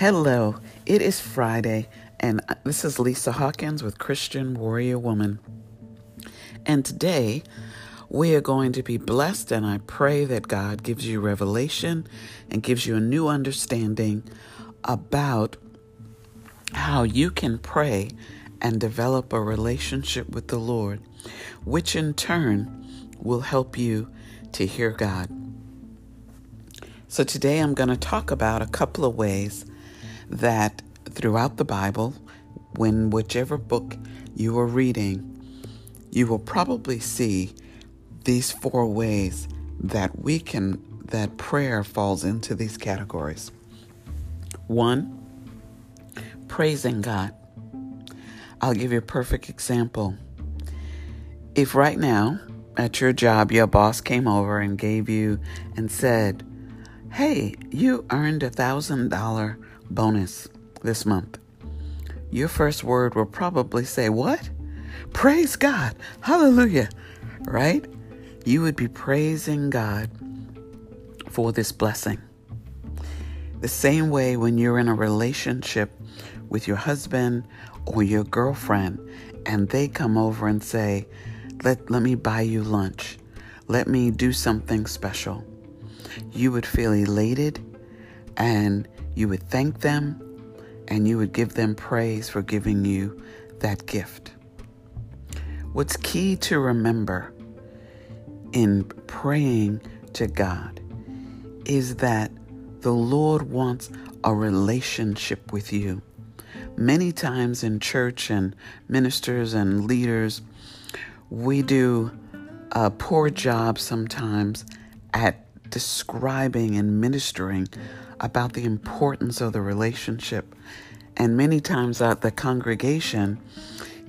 Hello, it is Friday, and uh, this is Lisa Hawkins with Christian Warrior Woman. And today we are going to be blessed, and I pray that God gives you revelation and gives you a new understanding about how you can pray and develop a relationship with the Lord, which in turn will help you to hear God. So today I'm going to talk about a couple of ways that throughout the Bible, when whichever book you are reading, you will probably see these four ways that we can that prayer falls into these categories. One, praising God. I'll give you a perfect example. If right now at your job your boss came over and gave you and said, Hey, you earned a thousand dollar bonus this month. Your first word will probably say, What? Praise God. Hallelujah. Right? You would be praising God for this blessing. The same way when you're in a relationship with your husband or your girlfriend and they come over and say, let, let me buy you lunch. Let me do something special you would feel elated and you would thank them and you would give them praise for giving you that gift. What's key to remember in praying to God is that the Lord wants a relationship with you. Many times in church and ministers and leaders, we do a poor job sometimes at describing and ministering about the importance of the relationship. And many times that the congregation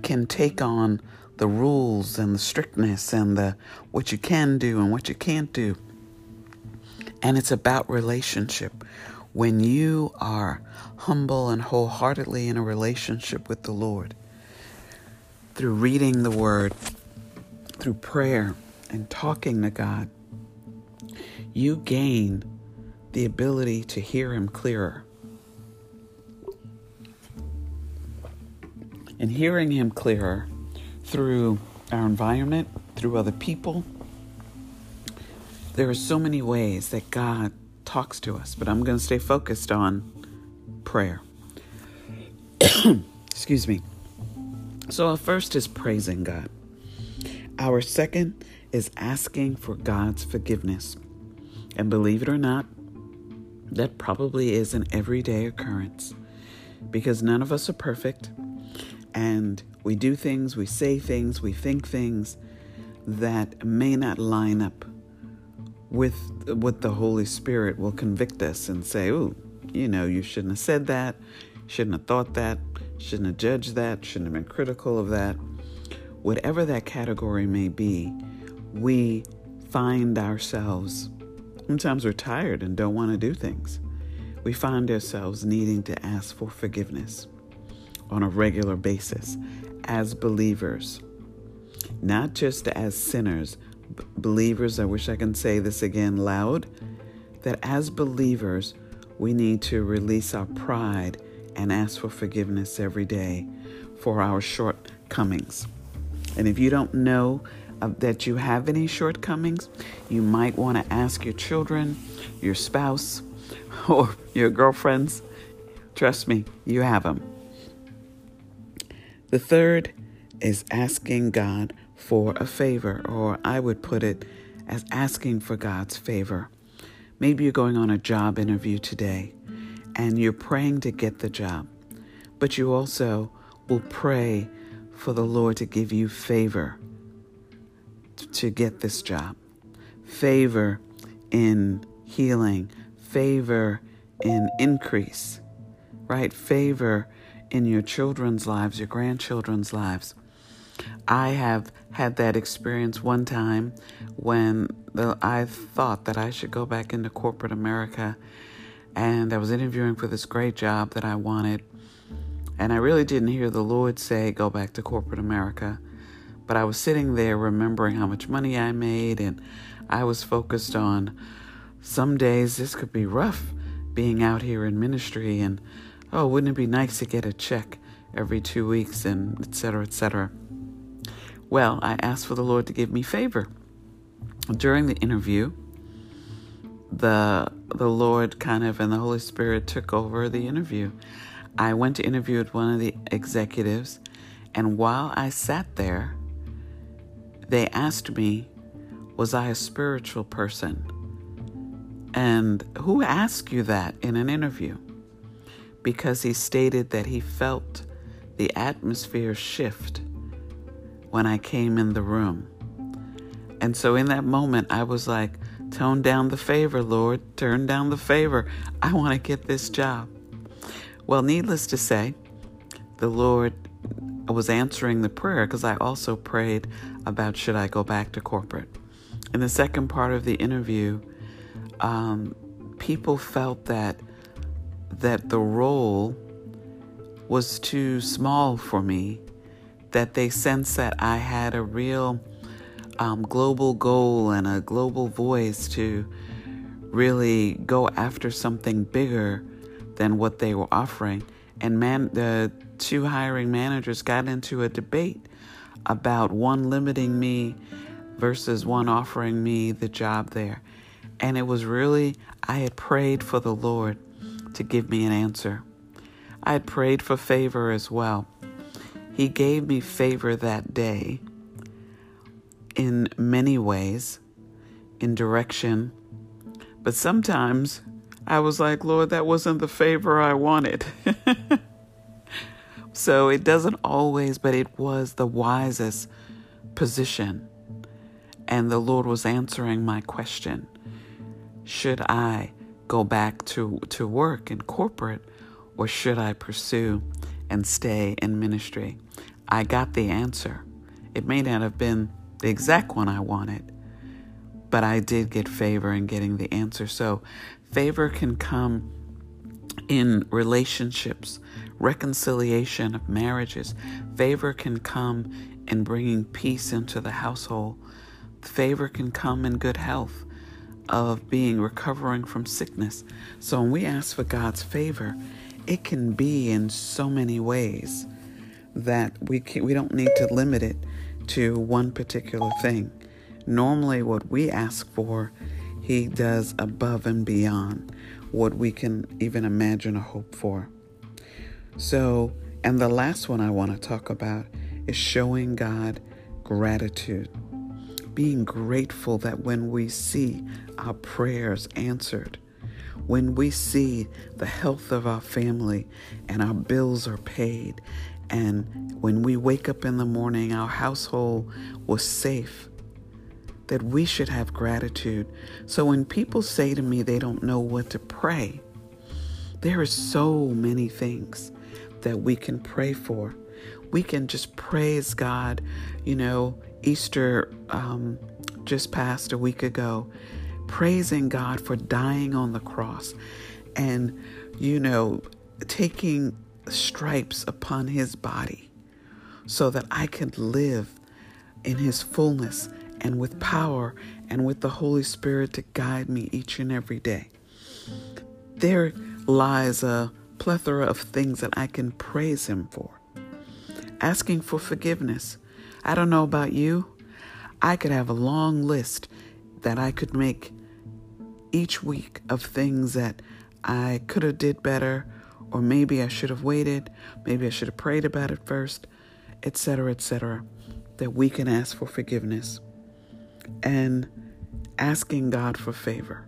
can take on the rules and the strictness and the what you can do and what you can't do. And it's about relationship. When you are humble and wholeheartedly in a relationship with the Lord, through reading the Word, through prayer and talking to God, you gain the ability to hear Him clearer. And hearing Him clearer through our environment, through other people, there are so many ways that God talks to us, but I'm going to stay focused on prayer. Excuse me. So, our first is praising God. Our second is asking for God's forgiveness. And believe it or not, that probably is an everyday occurrence because none of us are perfect and we do things, we say things, we think things that may not line up with what the Holy Spirit will convict us and say, oh, you know, you shouldn't have said that, shouldn't have thought that, shouldn't have judged that, shouldn't have been critical of that. Whatever that category may be, we find ourselves Sometimes we're tired and don't want to do things. We find ourselves needing to ask for forgiveness on a regular basis as believers, not just as sinners, believers. I wish I can say this again loud that as believers, we need to release our pride and ask for forgiveness every day for our shortcomings. And if you don't know Uh, that you have any shortcomings, you might want to ask your children, your spouse, or your girlfriends. Trust me, you have them. The third is asking God for a favor, or I would put it as asking for God's favor. Maybe you're going on a job interview today and you're praying to get the job, but you also will pray for the Lord to give you favor to get this job, favor in healing, favor in increase, right? Favor in your children's lives, your grandchildren's lives. I have had that experience one time when the, I thought that I should go back into corporate America and I was interviewing for this great job that I wanted. And I really didn't hear the Lord say, go back to corporate America. But I was sitting there remembering how much money I made, and I was focused on some days this could be rough being out here in ministry and, oh, wouldn't it be nice to get a check every two weeks and et cetera, et cetera. Well, I asked for the Lord to give me favor. During the interview, the the Lord kind of and the Holy Spirit took over the interview. I went to interview with one of the executives, and while I sat there, they asked me, Was I a spiritual person? And who asked you that in an interview? Because he stated that he felt the atmosphere shift when I came in the room. And so in that moment, I was like, Tone down the favor, Lord. Turn down the favor. I want to get this job. Well, needless to say, the Lord was answering the prayer because I also prayed about should I go back to corporate. In the second part of the interview, um, people felt that that the role was too small for me. That they sensed that I had a real um, global goal and a global voice to really go after something bigger than what they were offering. And man, the two hiring managers got into a debate about one limiting me versus one offering me the job there. And it was really, I had prayed for the Lord to give me an answer. I had prayed for favor as well. He gave me favor that day in many ways, in direction. But sometimes I was like, Lord, that wasn't the favor I wanted. so it doesn't always, but it was the wisest position. And the Lord was answering my question Should I go back to, to work in corporate or should I pursue and stay in ministry? I got the answer. It may not have been the exact one I wanted. But I did get favor in getting the answer. So favor can come in relationships, reconciliation of marriages. Favor can come in bringing peace into the household. Favor can come in good health, of being recovering from sickness. So when we ask for God's favor, it can be in so many ways that we can, we don't need to limit it to one particular thing. Normally, what we ask for, He does above and beyond what we can even imagine or hope for. So, and the last one I want to talk about is showing God gratitude. Being grateful that when we see our prayers answered, when we see the health of our family and our bills are paid and when we wake up in the morning, our household was safe, that we should have gratitude. So when people say to me they don't know what to pray, there are so many things that we can pray for. We can just praise God. You know, Easter um, just passed a week ago, praising God for dying on the cross and, you know, taking stripes upon his body so that I could live in his fullness and with power and with the Holy Spirit to guide me each and every day. There lies a plethora of things that I can praise him for. Asking for forgiveness. I don't know about you. I could have a long list that I could make each week of things that I could have did better or maybe I should have waited, maybe I should have prayed about it first, etc., etc., that we can ask for forgiveness and asking God for favor.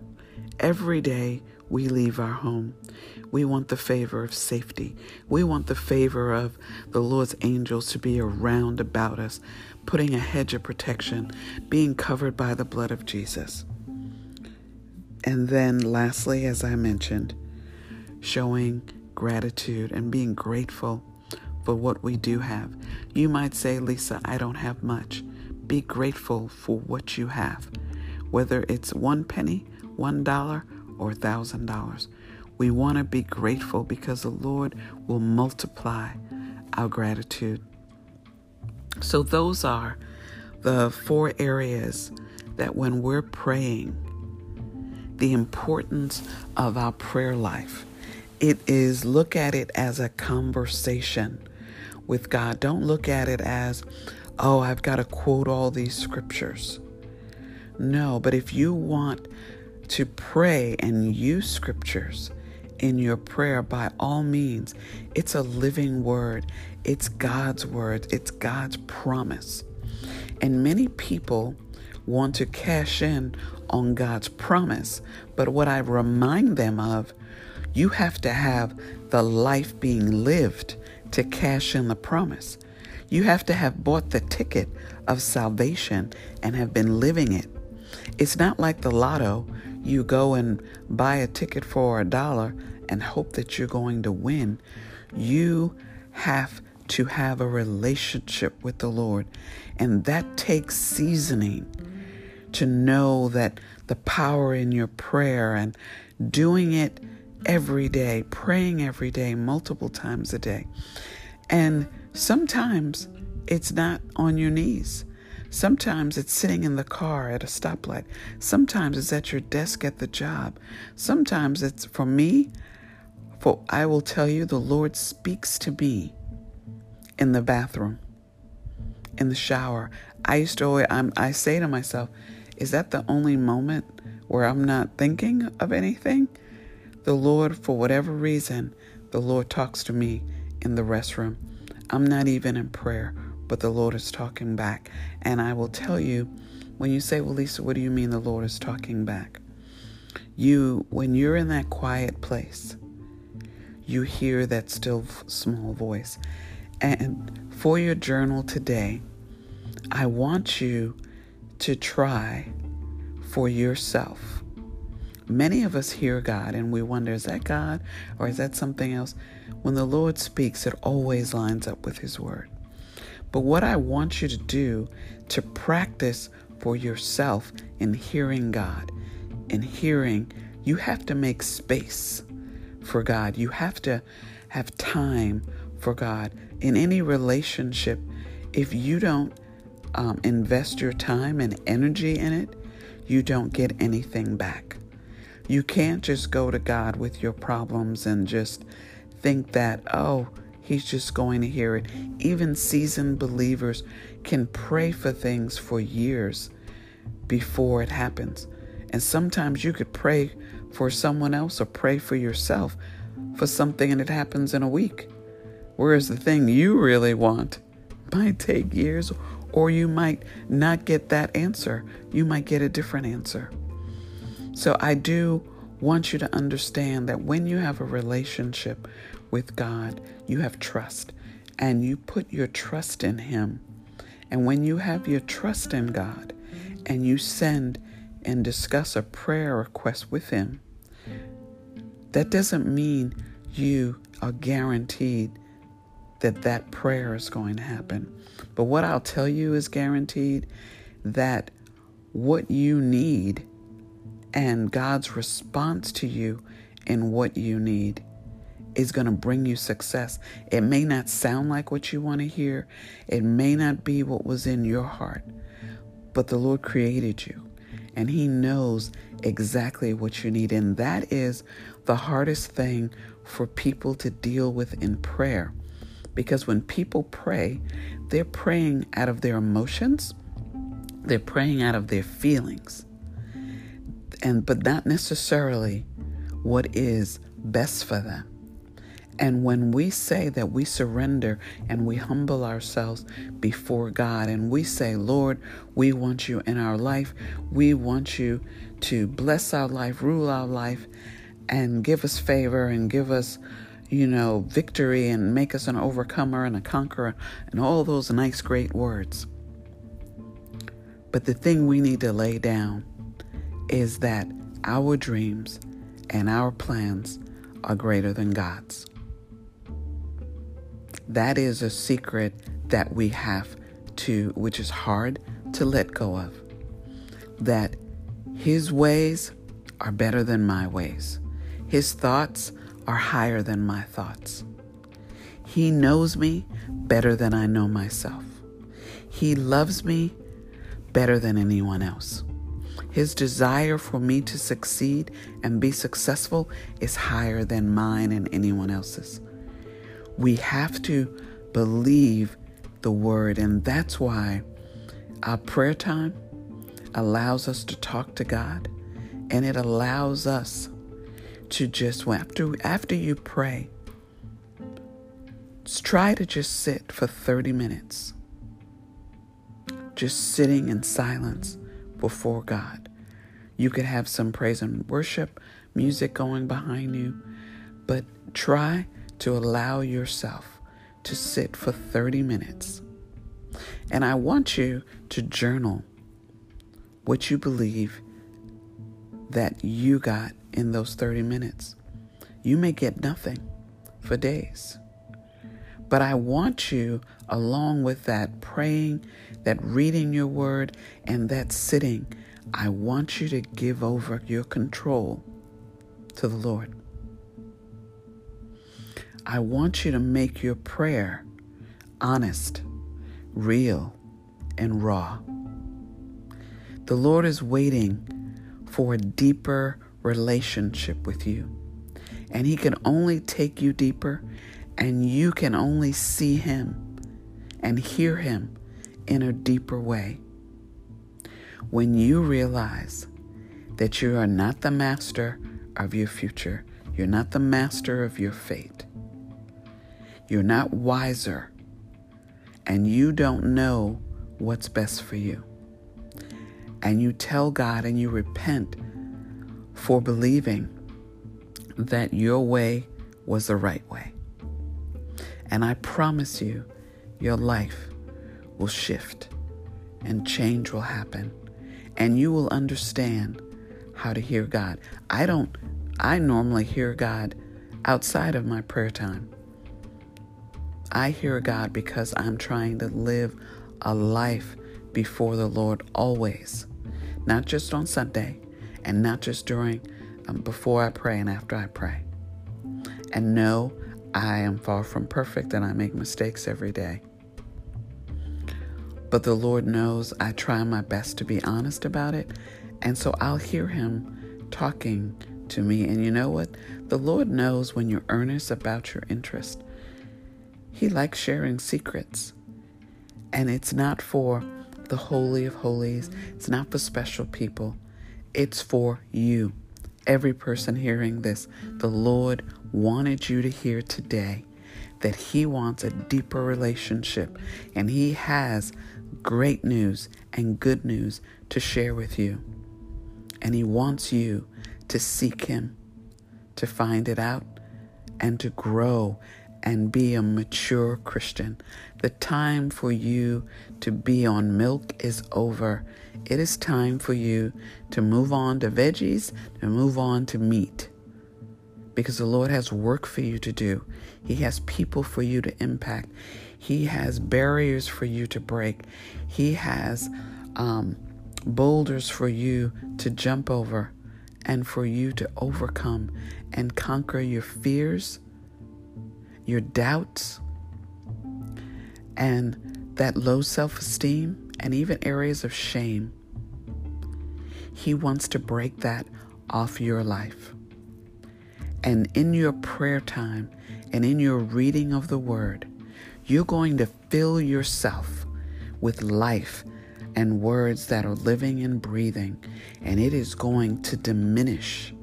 Every day we leave our home, we want the favor of safety. We want the favor of the Lord's angels to be around about us, putting a hedge of protection, being covered by the blood of Jesus. And then, lastly, as I mentioned, showing gratitude and being grateful for what we do have. You might say, Lisa, I don't have much. Be grateful for what you have, whether it's one penny, one dollar, or thousand dollars. We want to be grateful because the Lord will multiply our gratitude. So, those are the four areas that when we're praying, the importance of our prayer life. It is look at it as a conversation with God. Don't look at it as, oh, I've got to quote all these scriptures. No, but if you want to pray and use scriptures in your prayer, by all means, it's a living word. It's God's word. It's God's promise. And many people want to cash in on God's promise. But what I remind them of, you have to have the life being lived to cash in the promise. You have to have bought the ticket of salvation and have been living it. It's not like the lotto. You go and buy a ticket for a dollar and hope that you're going to win. You have to have a relationship with the Lord, and that takes seasoning to know that the power in your prayer and doing it every day, praying every day, multiple times a day. And sometimes it's not on your knees. Sometimes it's sitting in the car at a stoplight. Sometimes it's at your desk at the job. Sometimes it's for me, for I will tell you, the Lord speaks to me in the bathroom, in the shower. I used to always, I'm, I say to myself, is that the only moment where I'm not thinking of anything? The Lord, for whatever reason, the Lord talks to me in the restroom. I'm not even in prayer, but the Lord is talking back. And I will tell you, when you say, Well, Lisa, what do you mean the Lord is talking back? You, when you're in that quiet place, you hear that still small voice. And for your journal today, I want you to try for yourself. Many of us hear God and we wonder, is that God or is that something else? When the Lord speaks, it always lines up with His Word. But what I want you to do to practice for yourself in hearing God, in hearing, you have to make space for God. You have to have time for God. In any relationship, if you don't um, invest your time and energy in it, you don't get anything back. You can't just go to God with your problems and just think that, oh, He's just going to hear it. Even seasoned believers can pray for things for years before it happens. And sometimes you could pray for someone else or pray for yourself for something and it happens in a week. Whereas the thing you really want might take years or you might not get that answer. You might get a different answer. So I do want you to understand that when you have a relationship with God, you have trust and you put your trust in Him. And when you have your trust in God and you send and discuss a prayer request with Him, that doesn't mean you are guaranteed that that prayer is going to happen. But what I'll tell you is guaranteed that what you need and God's response to you in what you need is going to bring you success. It may not sound like what you want to hear, it may not be what was in your heart, but the Lord created you and He knows exactly what you need. And that is the hardest thing for people to deal with in prayer because when people pray, they're praying out of their emotions, they're praying out of their feelings, and but not necessarily what is best for them. And when we say that we surrender and we humble ourselves before God and we say, Lord, we want you in our life, we want you to bless our life, rule our life, and give us favor and give us you know, victory and make us an overcomer and a conqueror and all those nice, great words. But the thing we need to lay down is that our dreams and our plans are greater than God's. That is a secret that we have to, which is hard to let go of. That His ways are better than my ways, His thoughts are higher than my thoughts. He knows me better than I know myself. He loves me better than anyone else. His desire for me to succeed and be successful is higher than mine and anyone else's. We have to believe the word, and that's why our prayer time allows us to talk to God and it allows us to just after after you pray try to just sit for 30 minutes just sitting in silence before God. You could have some praise and worship music going behind you, but try to allow yourself to sit for 30 minutes. And I want you to journal what you believe that you got in those 30 minutes. You may get nothing for days. But I want you, along with that praying, that reading your word, and that sitting, I want you to give over your control to the Lord. I want you to make your prayer honest, real, and raw. The Lord is waiting for a deeper relationship with you. And He can only take you deeper and you can only see Him and hear Him in a deeper way. When you realize that you are not the master of your future, you're not the master of your fate, you're not wiser, and you don't know what's best for you. And you tell God and you repent for believing that your way was the right way. And I promise you, your life will shift and change will happen. And you will understand how to hear God. I don't, I normally hear God outside of my prayer time. I hear God because I'm trying to live a life before the Lord always, not just on Sunday and not just during, um, before I pray and after I pray. And know I am far from perfect and I make mistakes every day. But the Lord knows I try my best to be honest about it. And so I'll hear Him talking to me. And you know what? The Lord knows when you're earnest about your interest. He likes sharing secrets. And it's not for the Holy of Holies, it's not for special people, it's for you. Every person hearing this, the Lord wanted you to hear today that He wants a deeper relationship and He has great news and good news to share with you. And He wants you to seek Him, to find it out, and to grow and be a mature Christian. The time for you to be on milk is over. It is time for you to move on to veggies, to move on to meat because the Lord has work for you to do. He has people for you to impact. He has barriers for you to break. He has um, boulders for you to jump over and for you to overcome and conquer your fears, your doubts, and that low self esteem, and even areas of shame. He wants to break that off your life. And in your prayer time and in your reading of the Word, you're going to fill yourself with life and words that are living and breathing, and it is going to diminish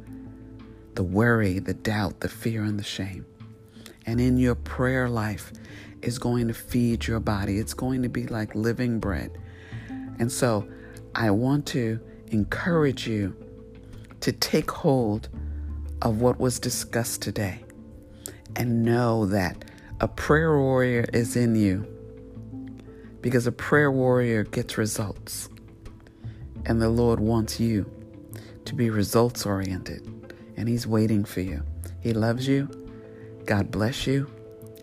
the worry, the doubt, the fear, and the shame. And in your prayer life is going to feed your body. It's going to be like living bread. And so I want to encourage you to take hold of what was discussed today and know that a prayer warrior is in you because a prayer warrior gets results. And the Lord wants you to be results oriented, and He's waiting for you. He loves you. God bless you,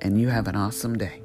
and you have an awesome day.